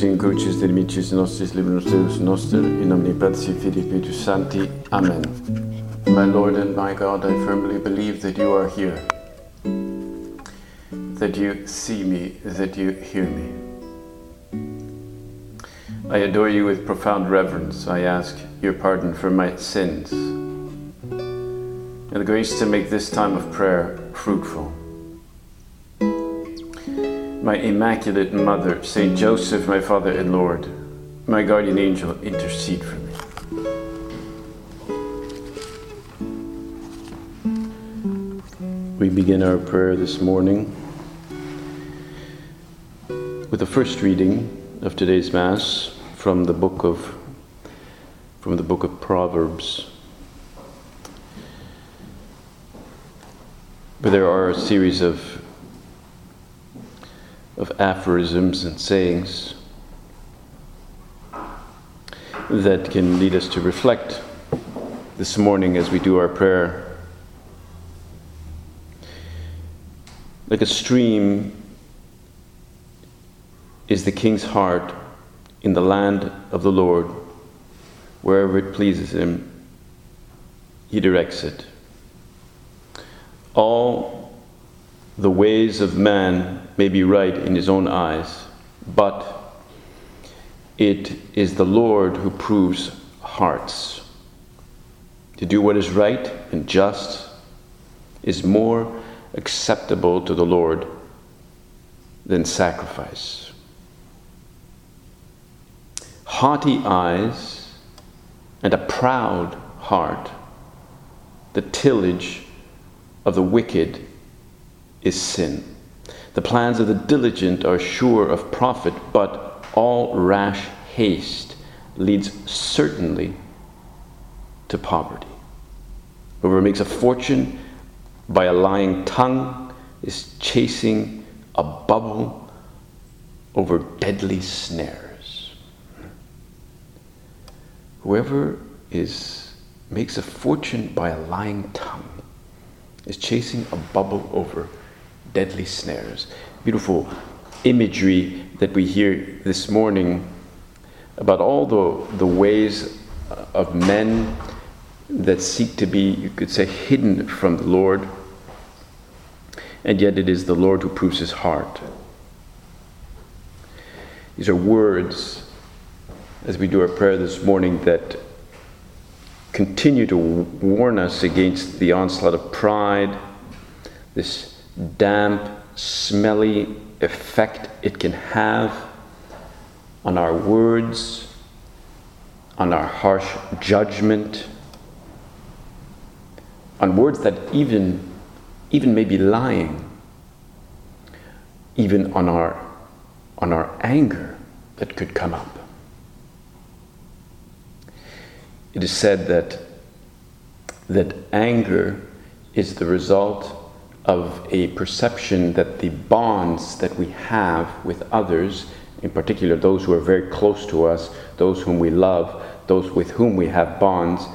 de nostris Deus noster, in omni Spiritus Sancti. Amen. My Lord and my God, I firmly believe that you are here, that you see me, that you hear me. I adore you with profound reverence. I ask your pardon for my sins and the grace to make this time of prayer fruitful. My Immaculate Mother, Saint Joseph, my Father and Lord, my guardian angel, intercede for me. We begin our prayer this morning with the first reading of today's Mass from the book of from the book of Proverbs. Where there are a series of of aphorisms and sayings that can lead us to reflect this morning as we do our prayer. Like a stream is the king's heart in the land of the Lord. Wherever it pleases him, he directs it. All the ways of man may be right in his own eyes, but it is the Lord who proves hearts. To do what is right and just is more acceptable to the Lord than sacrifice. Haughty eyes and a proud heart, the tillage of the wicked is sin. The plans of the diligent are sure of profit, but all rash haste leads certainly to poverty. Whoever makes a fortune by a lying tongue is chasing a bubble over deadly snares. Whoever is makes a fortune by a lying tongue is chasing a bubble over deadly snares. Beautiful imagery that we hear this morning about all the, the ways of men that seek to be, you could say, hidden from the Lord. And yet it is the Lord who proves his heart. These are words, as we do our prayer this morning, that continue to warn us against the onslaught of pride, this damp, smelly effect it can have on our words, on our harsh judgment, on words that even, even may be lying, even on our, on our anger that could come up. It is said that, that anger is the result of a perception that the bonds that we have with others, in particular those who are very close to us, those whom we love, those with whom we have bonds,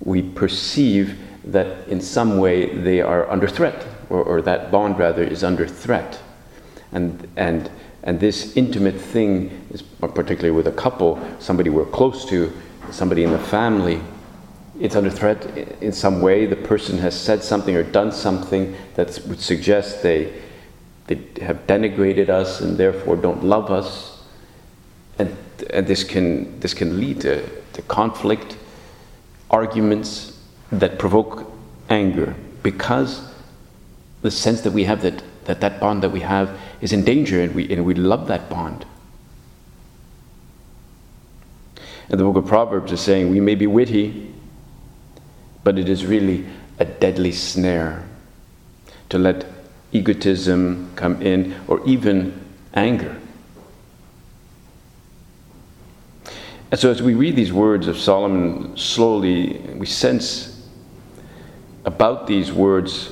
we perceive that in some way they are under threat, or, or that bond rather is under threat. And, and, and this intimate thing is particularly with a couple, somebody we're close to, somebody in the family, it's under threat in some way. The person has said something or done something that would suggest they, they have denigrated us and therefore don't love us. And, and this, can, this can lead to, to conflict, arguments that provoke anger because the sense that we have that that, that bond that we have is in danger and we, and we love that bond. And the book of Proverbs is saying we may be witty, but it is really a deadly snare to let egotism come in or even anger. And so, as we read these words of Solomon slowly, we sense about these words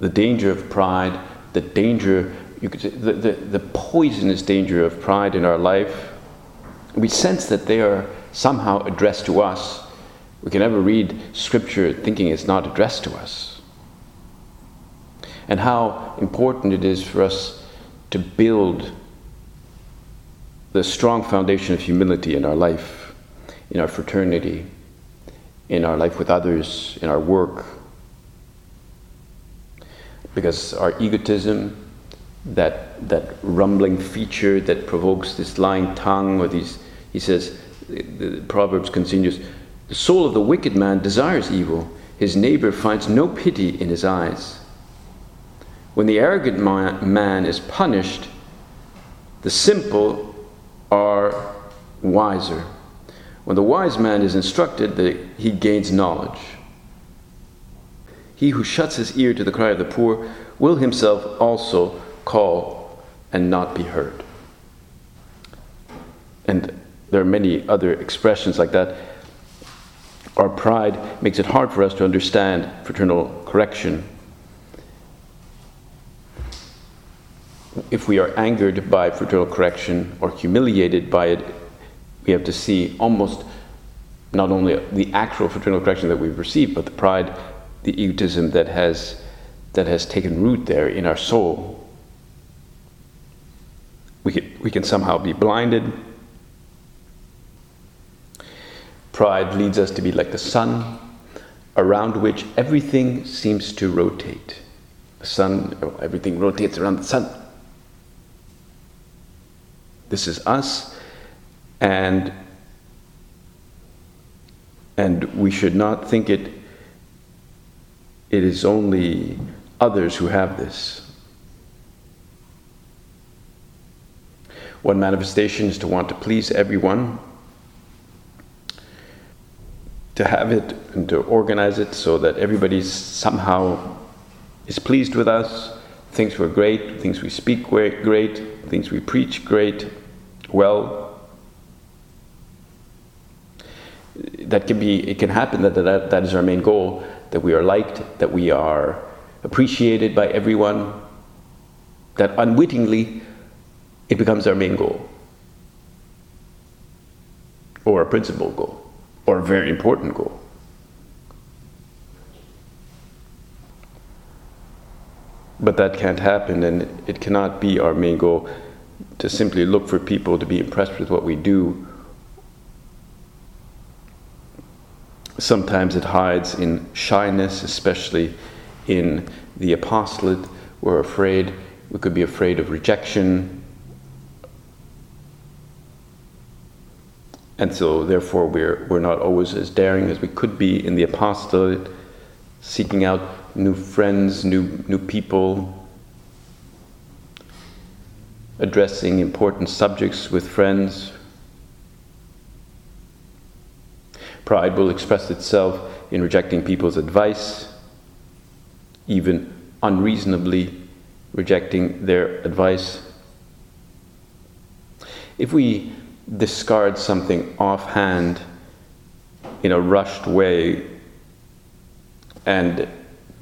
the danger of pride, the danger, you could say, the, the, the poisonous danger of pride in our life. We sense that they are somehow addressed to us we can never read Scripture thinking it's not addressed to us. And how important it is for us to build the strong foundation of humility in our life, in our fraternity, in our life with others, in our work. Because our egotism, that, that rumbling feature that provokes this lying tongue, or these, he says, the Proverbs continues, the soul of the wicked man desires evil, his neighbor finds no pity in his eyes. When the arrogant man is punished, the simple are wiser. When the wise man is instructed, he gains knowledge. He who shuts his ear to the cry of the poor will himself also call and not be heard. And there are many other expressions like that. Our pride makes it hard for us to understand fraternal correction. If we are angered by fraternal correction or humiliated by it, we have to see almost not only the actual fraternal correction that we've received, but the pride, the egotism that has, that has taken root there in our soul. We can, we can somehow be blinded. Pride leads us to be like the sun, around which everything seems to rotate. The sun, everything rotates around the sun. This is us and and we should not think it it is only others who have this one manifestation is to want to please everyone to have it and to organize it so that everybody somehow is pleased with us. Thinks we're great thinks we speak great thinks we preach great. Well that can be it can happen that, that that is our main goal that we are liked that we are appreciated by everyone that unwittingly it becomes our main goal or a principal goal or a very important goal but that can't happen and it cannot be our main goal to simply look for people to be impressed with what we do Sometimes it hides in shyness, especially in the apostolate. We're afraid, we could be afraid of rejection. And so, therefore, we're, we're not always as daring as we could be in the apostolate, seeking out new friends, new, new people, addressing important subjects with friends, Pride will express itself in rejecting people's advice, even unreasonably rejecting their advice. If we discard something offhand in a rushed way and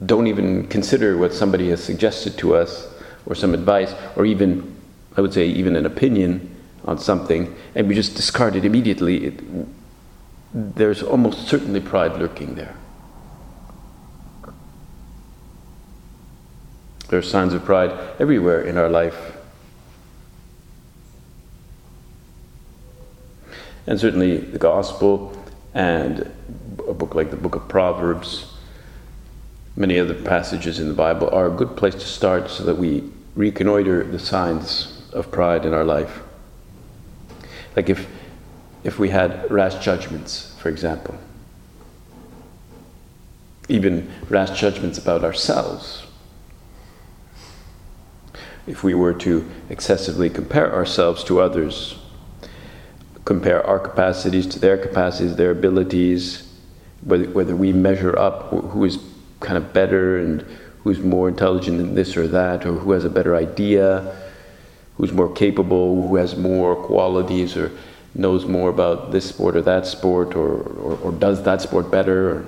don't even consider what somebody has suggested to us or some advice or even i would say even an opinion on something and we just discard it immediately it, there's almost certainly pride lurking there. There are signs of pride everywhere in our life. And certainly the Gospel and a book like the book of Proverbs, many other passages in the Bible are a good place to start so that we reconnoiter the signs of pride in our life. Like if if we had rash judgments, for example. Even rash judgments about ourselves. If we were to excessively compare ourselves to others, compare our capacities to their capacities, their abilities, whether, whether we measure up who is kind of better and who's more intelligent in this or that, or who has a better idea, who's more capable, who has more qualities, or knows more about this sport or that sport or, or, or does that sport better.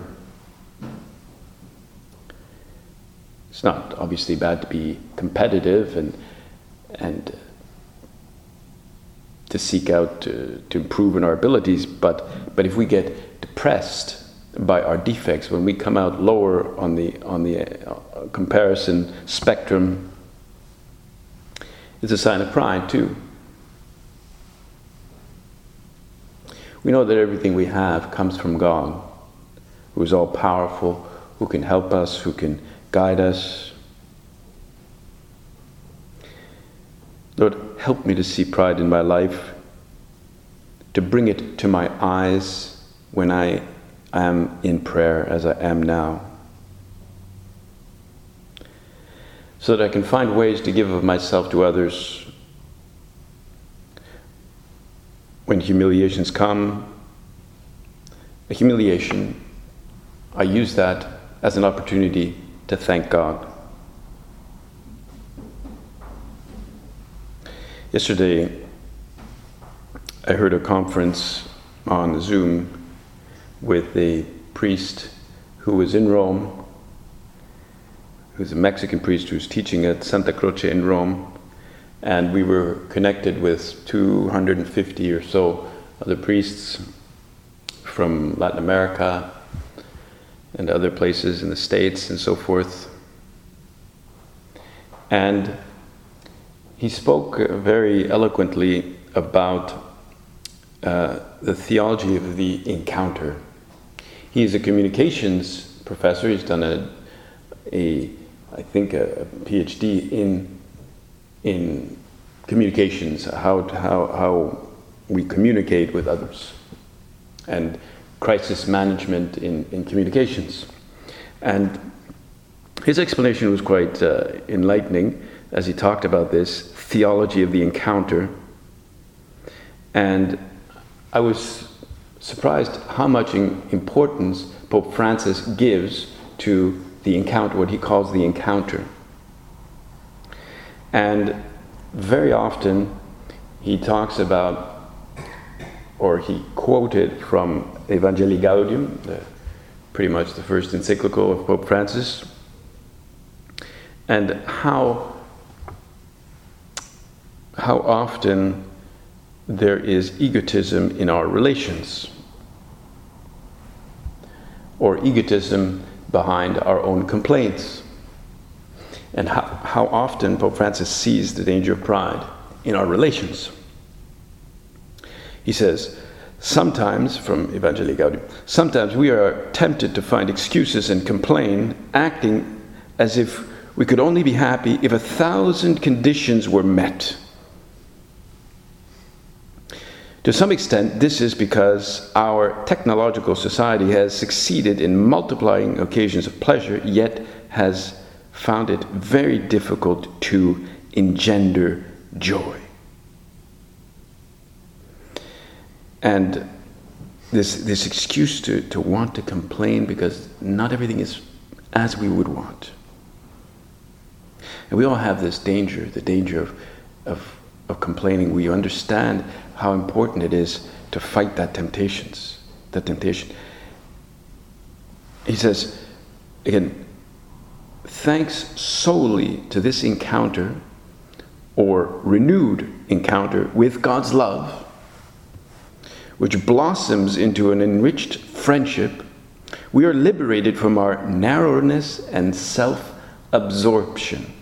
It's not obviously bad to be competitive and, and to seek out to, to improve in our abilities, but, but if we get depressed by our defects, when we come out lower on the, on the uh, comparison spectrum, it's a sign of pride too. We know that everything we have comes from God, who is all powerful, who can help us, who can guide us. Lord, help me to see pride in my life, to bring it to my eyes when I am in prayer as I am now. So that I can find ways to give of myself to others when humiliations come. A humiliation, I use that as an opportunity to thank God. Yesterday, I heard a conference on Zoom with a priest who was in Rome, who's a Mexican priest who's teaching at Santa Croce in Rome, and we were connected with 250 or so other priests from Latin America and other places in the States and so forth. And he spoke very eloquently about uh, the theology of the encounter. He is a communications professor. He's done a, a I think, a, PhD in in communications, how how how we communicate with others, and crisis management in, in communications. And his explanation was quite uh, enlightening as he talked about this theology of the encounter. And I was surprised how much importance Pope Francis gives to the encounter, what he calls the encounter. And very often he talks about, or he quoted from Evangelii Gaudium, the, pretty much the first encyclical of Pope Francis, and how how often there is egotism in our relations, or egotism behind our own complaints, and how, how often Pope Francis sees the danger of pride in our relations. He says, Sometimes, from Evangelii Gaudium, sometimes we are tempted to find excuses and complain, acting as if we could only be happy if a thousand conditions were met. To some extent, this is because our technological society has succeeded in multiplying occasions of pleasure, yet has found it very difficult to engender joy. And this, this excuse to, to want to complain because not everything is as we would want. And we all have this danger, the danger of, of, of complaining. We understand how important it is to fight that temptations, that temptation. He says, again, thanks solely to this encounter or renewed encounter with God's love, which blossoms into an enriched friendship, we are liberated from our narrowness and self absorption.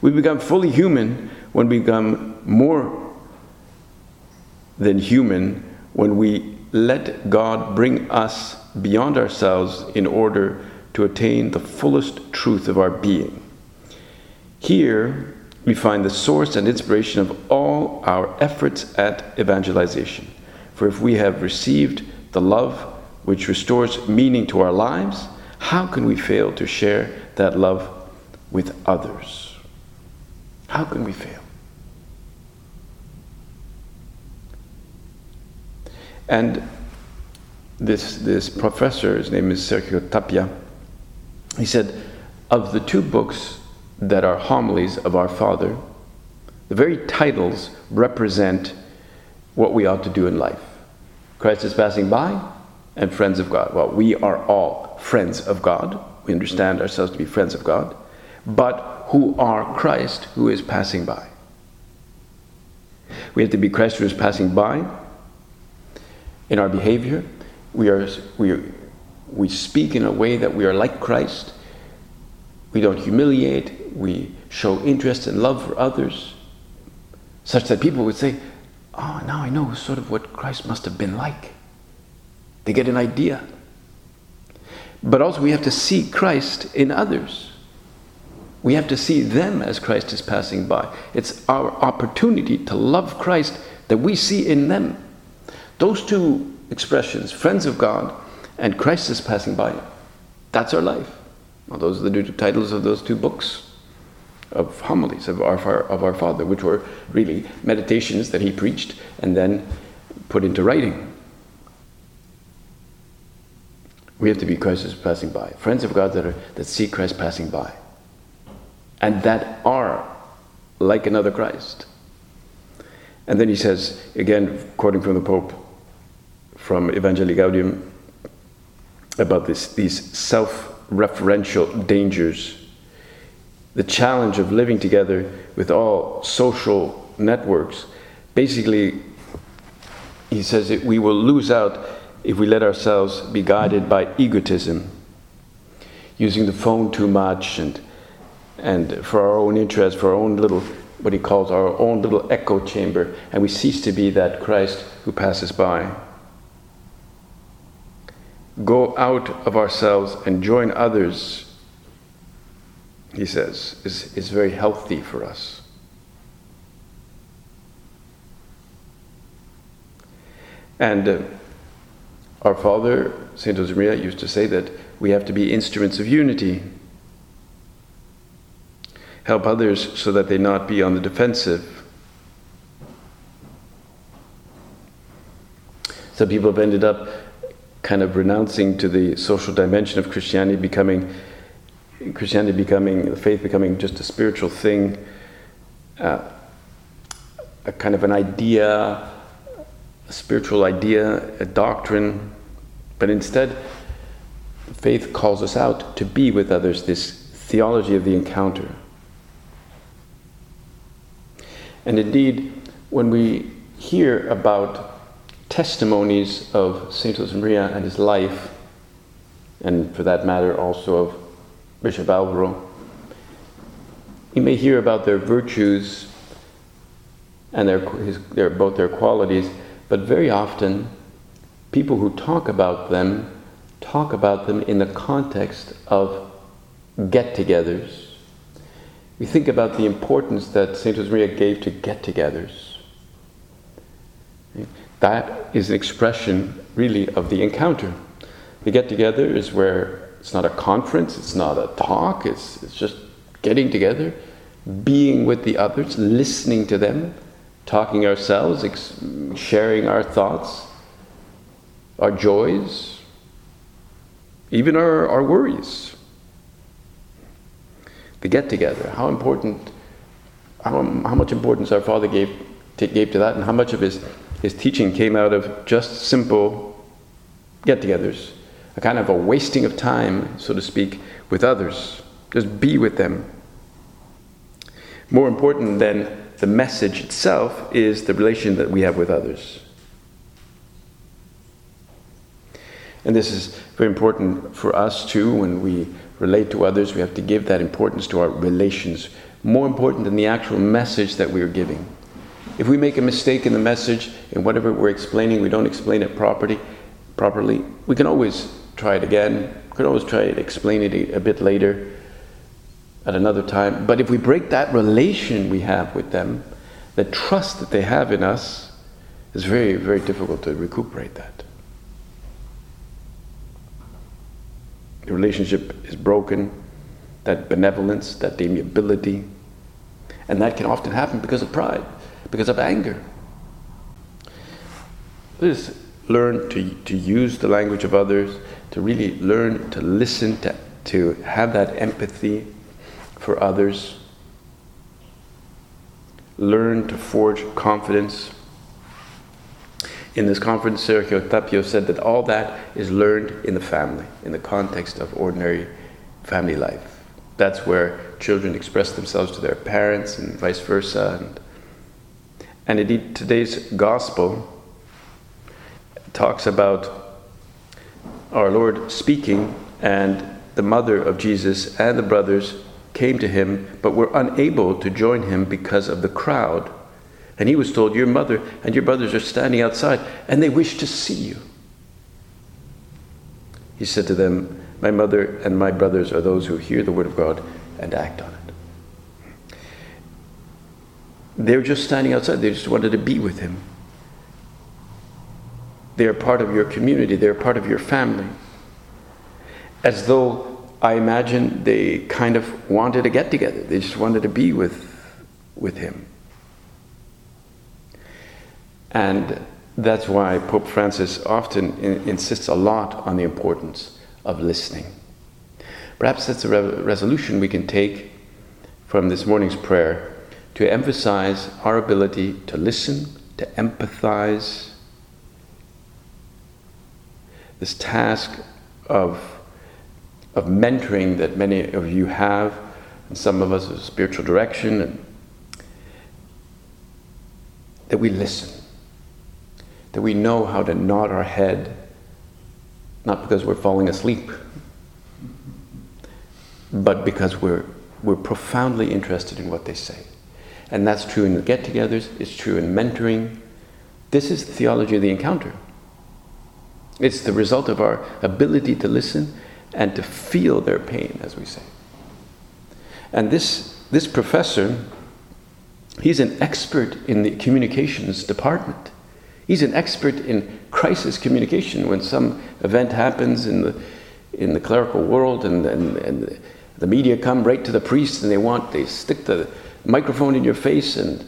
We become fully human when we become more than human when we let God bring us beyond ourselves in order to attain the fullest truth of our being. Here, we find the source and inspiration of all our efforts at evangelization. For if we have received the love which restores meaning to our lives, how can we fail to share that love with others? How can we fail? And this, this professor, his name is Sergio Tapia, he said, of the two books that are homilies of our Father, the very titles represent what we ought to do in life. Christ is passing by and friends of God. Well, we are all friends of God. We understand ourselves to be friends of God, but who are Christ who is passing by. We have to be Christ who is passing by in our behavior. We, are, we, we speak in a way that we are like Christ. We don't humiliate. We show interest and love for others, such that people would say, oh, now I know sort of what Christ must have been like. They get an idea. But also, we have to see Christ in others. We have to see them as Christ is passing by. It's our opportunity to love Christ that we see in them. Those two expressions, friends of God and Christ is passing by, that's our life. Well, those are the titles of those two books of homilies of our, of our Father, which were really meditations that he preached and then put into writing. We have to be Christ is passing by. Friends of God that, are, that see Christ passing by and that are like another Christ. And then he says, again, quoting from the Pope, from Evangelii Gaudium, about this, these self referential dangers, the challenge of living together with all social networks. Basically, he says that we will lose out if we let ourselves be guided by egotism, using the phone too much and and for our own interest, for our own little, what he calls our own little echo chamber, and we cease to be that Christ who passes by. Go out of ourselves and join others, he says, is, is very healthy for us. And uh, our father, St. Josemaria, used to say that we have to be instruments of unity help others so that they not be on the defensive. Some people have ended up kind of renouncing to the social dimension of Christianity, becoming Christianity becoming the faith becoming just a spiritual thing, uh, a kind of an idea, a spiritual idea, a doctrine, but instead, faith calls us out to be with others. This theology of the encounter. And indeed, when we hear about testimonies of St. Josemaria and his life, and for that matter also of Bishop Alvaro, you may hear about their virtues and their, his, their, both their qualities, but very often people who talk about them talk about them in the context of get togethers we think about the importance that St. Josemaria gave to get togethers. That is an expression, really, of the encounter. The get together is where it's not a conference, it's not a talk, it's, it's just getting together, being with the others, listening to them, talking ourselves, ex- sharing our thoughts, our joys, even our, our worries the get together. How important, how, how much importance our Father gave to, gave to that, and how much of his, his teaching came out of just simple get togethers, a kind of a wasting of time, so to speak, with others. Just be with them. More important than the message itself is the relation that we have with others. And this is very important for us too when we relate to others. We have to give that importance to our relations, more important than the actual message that we are giving. If we make a mistake in the message, in whatever we're explaining, we don't explain it properly, properly, we can always try it again. We can always try to explain it a, bit later at another time. But if we break that relation we have with them, the trust that they have in us, it's very, very difficult to recuperate that. the relationship is broken, that benevolence, that amiability. And that can often happen because of pride, because of anger. Us learn to, to use the language of others, to really learn to listen, to, to have that empathy for others. Learn to forge confidence in this conference, Sergio Tapia said that all that is learned in the family, in the context of ordinary family life. That's where children express themselves to their parents and vice versa. And, and indeed, today's gospel talks about our Lord speaking, and the mother of Jesus and the brothers came to him, but were unable to join him because of the crowd And he was told, Your mother and your brothers are standing outside, and they wish to see you. He said to them, My mother and my brothers are those who hear the word of God and act on it. They're just standing outside, they just wanted to be with him. They are part of your community, they're part of your family. As though I imagine they kind of wanted to get together, they just wanted to be with, with him. And that's why Pope Francis often in, insists a lot on the importance of listening. Perhaps that's a re- resolution we can take from this morning's prayer to emphasize our ability to listen, to empathize. This task of, of mentoring that many of you have, and some of us of spiritual direction, and that we listen that we know how to nod our head, not because we're falling asleep, but because we're, we're profoundly interested in what they say. And that's true in the get togethers, it's true in mentoring. This is the theology of the encounter. It's the result of our ability to listen and to feel their pain, as we say. And this, this professor, he's an expert in the communications department. He's an expert in crisis communication. When some event happens in the, in the clerical world and, and, and the media come right to the priest and they want, they stick the microphone in your face and,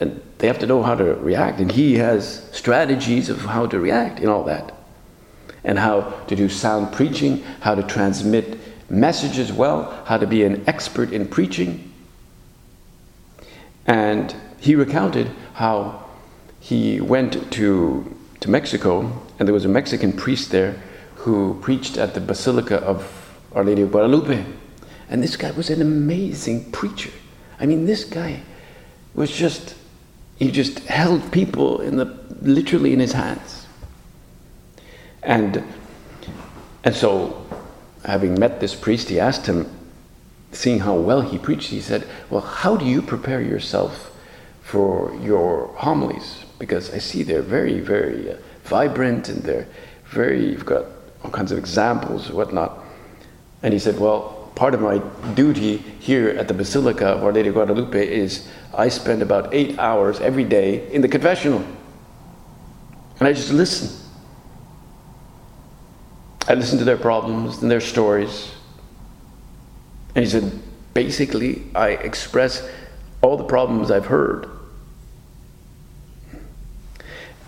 and they have to know how to react. And he has strategies of how to react in all that. And how to do sound preaching, how to transmit messages well, how to be an expert in preaching. And he recounted how he went to, to Mexico, and there was a Mexican priest there who preached at the Basilica of Our Lady of Guadalupe. And this guy was an amazing preacher. I mean, this guy was just, he just held people in the, literally in his hands. And, and so, having met this priest, he asked him, seeing how well he preached, he said, Well, how do you prepare yourself for your homilies? because I see they're very, very uh, vibrant and they're very, you've got all kinds of examples and whatnot. And he said, Well, part of my duty here at the Basilica of Our Lady of Guadalupe is I spend about eight hours every day in the confessional. And I just listen. I listen to their problems and their stories. And he said, basically, I express all the problems I've heard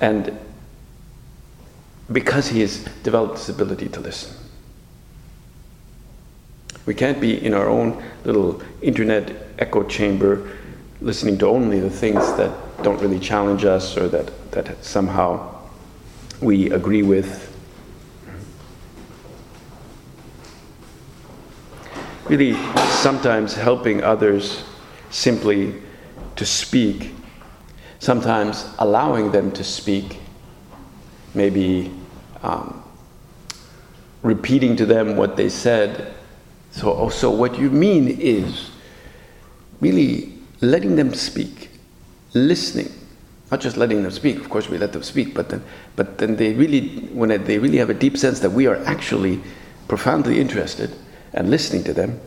and because he has developed this ability to listen. We can't be in our own little internet echo chamber listening to only the things that don't really challenge us or that, that somehow we agree with. Really, sometimes helping others simply to speak sometimes allowing them to speak, maybe um, repeating to them what they said. So, oh, so what you mean is really letting them speak, listening, not just letting them speak. Of course, we let them speak, but then, but then they really, when they really have a deep sense that we are actually profoundly interested and listening to them,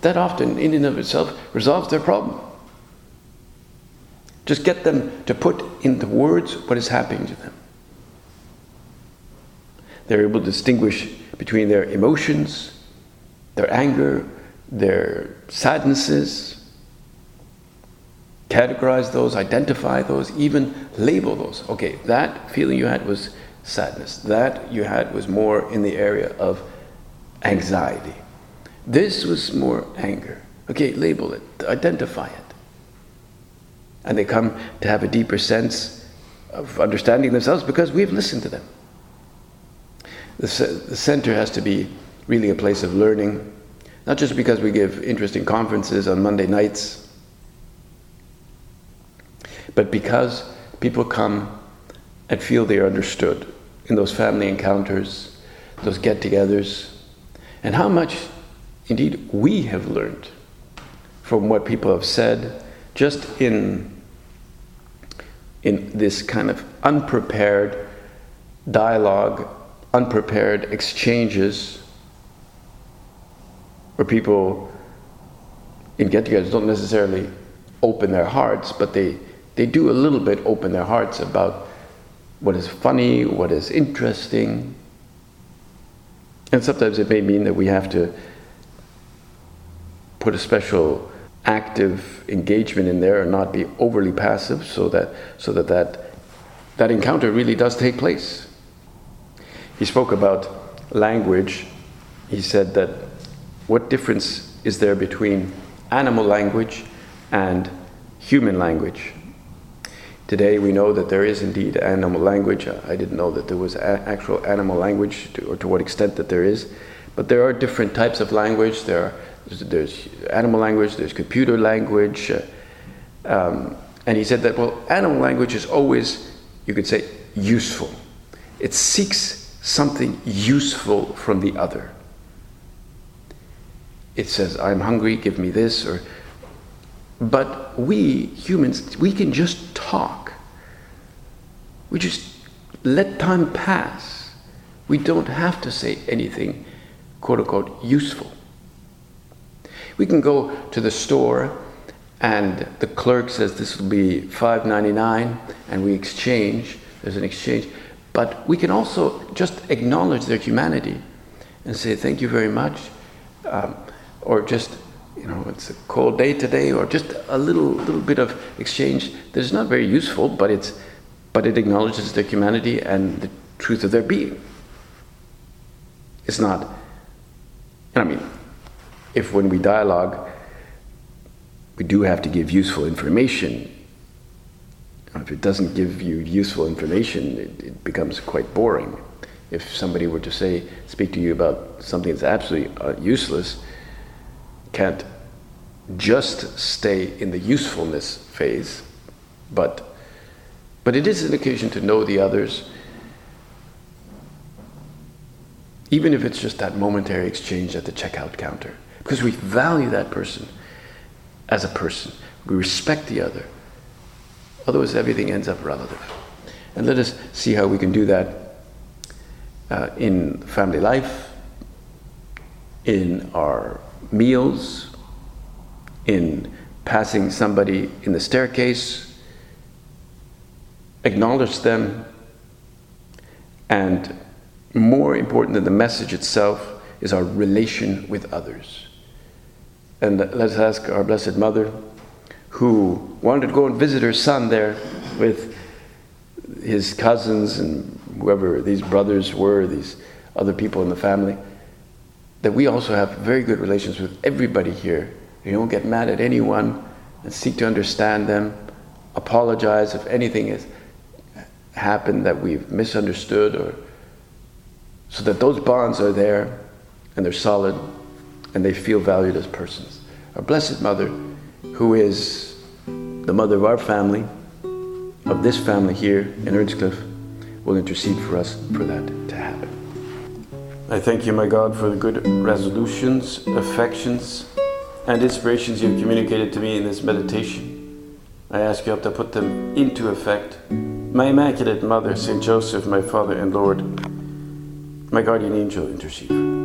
that often, in and of itself, resolves their problem. Just get them to put into words what is happening to them. They're able to distinguish between their emotions, their anger, their sadnesses, categorize those, identify those, even label those. Okay, that feeling you had was sadness. That you had was more in the area of anxiety. This was more anger. Okay, label it, identify it and they come to have a deeper sense of understanding themselves because we've listened to them. The, the center has to be really a place of learning, not just because we give interesting conferences on Monday nights, but because people come and feel they are understood in those family encounters, those get togethers, and how much indeed we have learned from what people have said just in in this kind of unprepared dialogue, unprepared exchanges, where people in get togethers don't necessarily open their hearts, but they, they do a little bit open their hearts about what is funny, what is interesting. And sometimes it may mean that we have to put a special active engagement in there and not be overly passive so that so that that, that encounter really does take place. He spoke about language. He said that what difference is there between animal language and human language? Today we know that there is indeed animal language. I didn't know that there was actual animal language, to, or to what extent that there is. But there are different types of language. There are, there's animal language, there's computer language. Uh, um, and he said that, well, animal language is always, you could say, useful. It seeks something useful from the other. It says, I'm hungry, give me this, or but we humans, we can just talk. We just let time pass. We don't have to say anything, quote unquote, useful. We can go to the store and the clerk says this will be $5.99 and we exchange, there's an exchange. But we can also just acknowledge their humanity and say, thank you very much. Um, or just you know, it's a cold day today, or just a little little bit of exchange that is not very useful, but it's but it acknowledges their humanity and the truth of their being. It's not. I mean, if when we dialogue, we do have to give useful information. If it doesn't give you useful information, it, it becomes quite boring. If somebody were to say, speak to you about something that's absolutely uh, useless, can't just stay in the usefulness phase, but, but it is an occasion to know the others, even if it's just that momentary exchange at the checkout counter, because we value that person as a person. We respect the other. Otherwise, everything ends up relative. And let us see how we can do that uh, in family life, in our meals, in passing somebody in the staircase, acknowledge them, and more important than the message itself is our relation with others. And let's ask our Blessed Mother, who wanted to go and visit her son there with his cousins and whoever these brothers were, these other people in the family that we also have very good relations with everybody here. We don't get mad at anyone and seek to understand them, apologize if anything has happened that we've misunderstood or so that those bonds are there and they're solid and they feel valued as persons. Our Blessed Mother, who is the mother of our family, of this family here in Earnscliffe, will intercede for us for that to happen. I thank you, my God, for the good resolutions, affections, and inspirations you have communicated to me in this meditation. I ask you to put them into effect. My Immaculate Mother, St. Joseph, my Father and Lord, my guardian angel, intercede